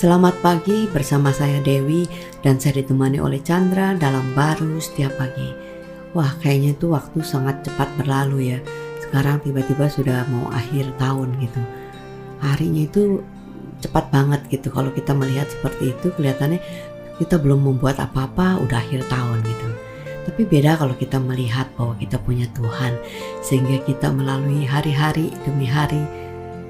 Selamat pagi bersama saya Dewi dan saya ditemani oleh Chandra dalam baru setiap pagi. Wah kayaknya tuh waktu sangat cepat berlalu ya. Sekarang tiba-tiba sudah mau akhir tahun gitu. Harinya itu cepat banget gitu. Kalau kita melihat seperti itu kelihatannya kita belum membuat apa-apa udah akhir tahun gitu. Tapi beda kalau kita melihat bahwa kita punya Tuhan sehingga kita melalui hari-hari demi hari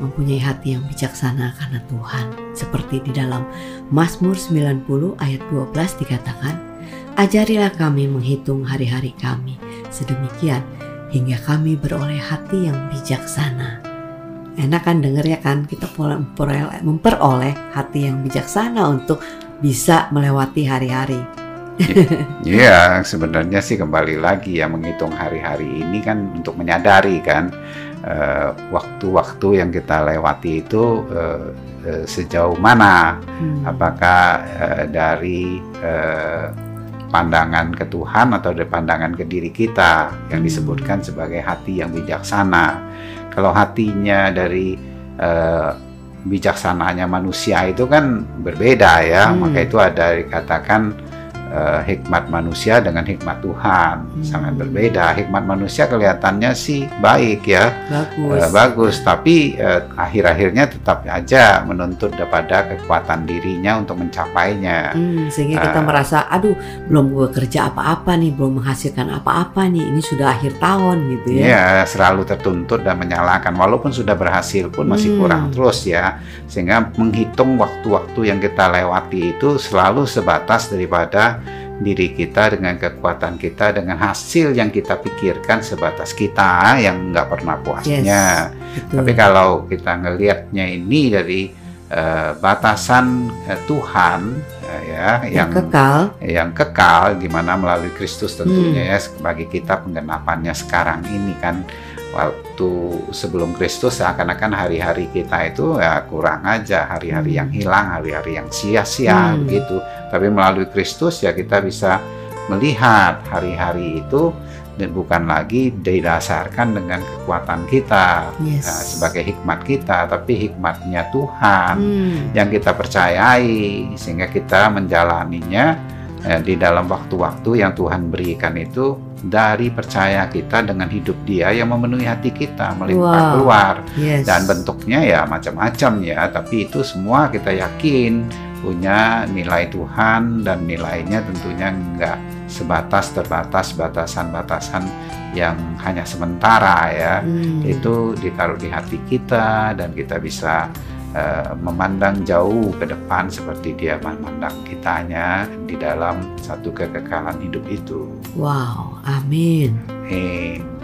mempunyai hati yang bijaksana karena Tuhan. Seperti di dalam Mazmur 90 ayat 12 dikatakan, Ajarilah kami menghitung hari-hari kami, sedemikian hingga kami beroleh hati yang bijaksana. Enak kan denger ya kan kita memperoleh, hati yang bijaksana untuk bisa melewati hari-hari. Iya, sebenarnya sih kembali lagi ya menghitung hari-hari ini kan untuk menyadari kan Eh, waktu-waktu uh, yang kita lewati itu uh, uh, sejauh mana, hmm. apakah uh, dari uh, pandangan ke Tuhan atau dari pandangan ke diri kita yang hmm. disebutkan sebagai hati yang bijaksana. Kalau hatinya dari uh, bijaksananya manusia itu kan berbeda ya, hmm. maka itu ada dikatakan uh, hikmat manusia dengan hikmat Tuhan hmm. sangat berbeda. Hikmat manusia kelihatannya sih baik ya, bagus, uh, bagus. Tapi uh, akhir-akhirnya tetap aja menuntut kepada kekuatan dirinya untuk mencapainya. Hmm, sehingga uh, kita merasa, aduh, belum gue kerja apa-apa nih, belum menghasilkan apa-apa nih. Ini sudah akhir tahun gitu ya. Iya, selalu tertuntut dan menyalahkan. Walaupun sudah berhasil pun masih hmm. kurang terus ya. Sehingga menghitung waktu-waktu yang kita lewati itu selalu sebatas daripada diri kita dengan kekuatan kita dengan hasil yang kita pikirkan sebatas kita yang nggak pernah puasnya. Yes, Tapi kalau kita ngelihatnya ini dari uh, batasan uh, Tuhan uh, ya yang, yang kekal, yang kekal di mana melalui Kristus tentunya hmm. ya bagi kita penggenapannya sekarang ini kan waktu sebelum Kristus seakan-akan hari-hari kita itu ya kurang aja hari-hari yang hilang hari-hari yang sia-sia hmm. begitu tapi melalui Kristus ya kita bisa melihat hari-hari itu dan bukan lagi didasarkan dengan kekuatan kita yes. nah, sebagai hikmat kita, tapi hikmatnya Tuhan hmm. yang kita percayai sehingga kita menjalaninya eh, di dalam waktu-waktu yang Tuhan berikan itu dari percaya kita dengan hidup dia yang memenuhi hati kita melimpah wow. keluar yes. dan bentuknya ya macam-macam ya tapi itu semua kita yakin punya nilai Tuhan dan nilainya tentunya enggak sebatas terbatas batasan-batasan yang hanya sementara ya hmm. itu ditaruh di hati kita dan kita bisa uh, memandang jauh ke depan seperti dia memandang kitanya di dalam satu kekekalan hidup itu. Wow, amin. Amin.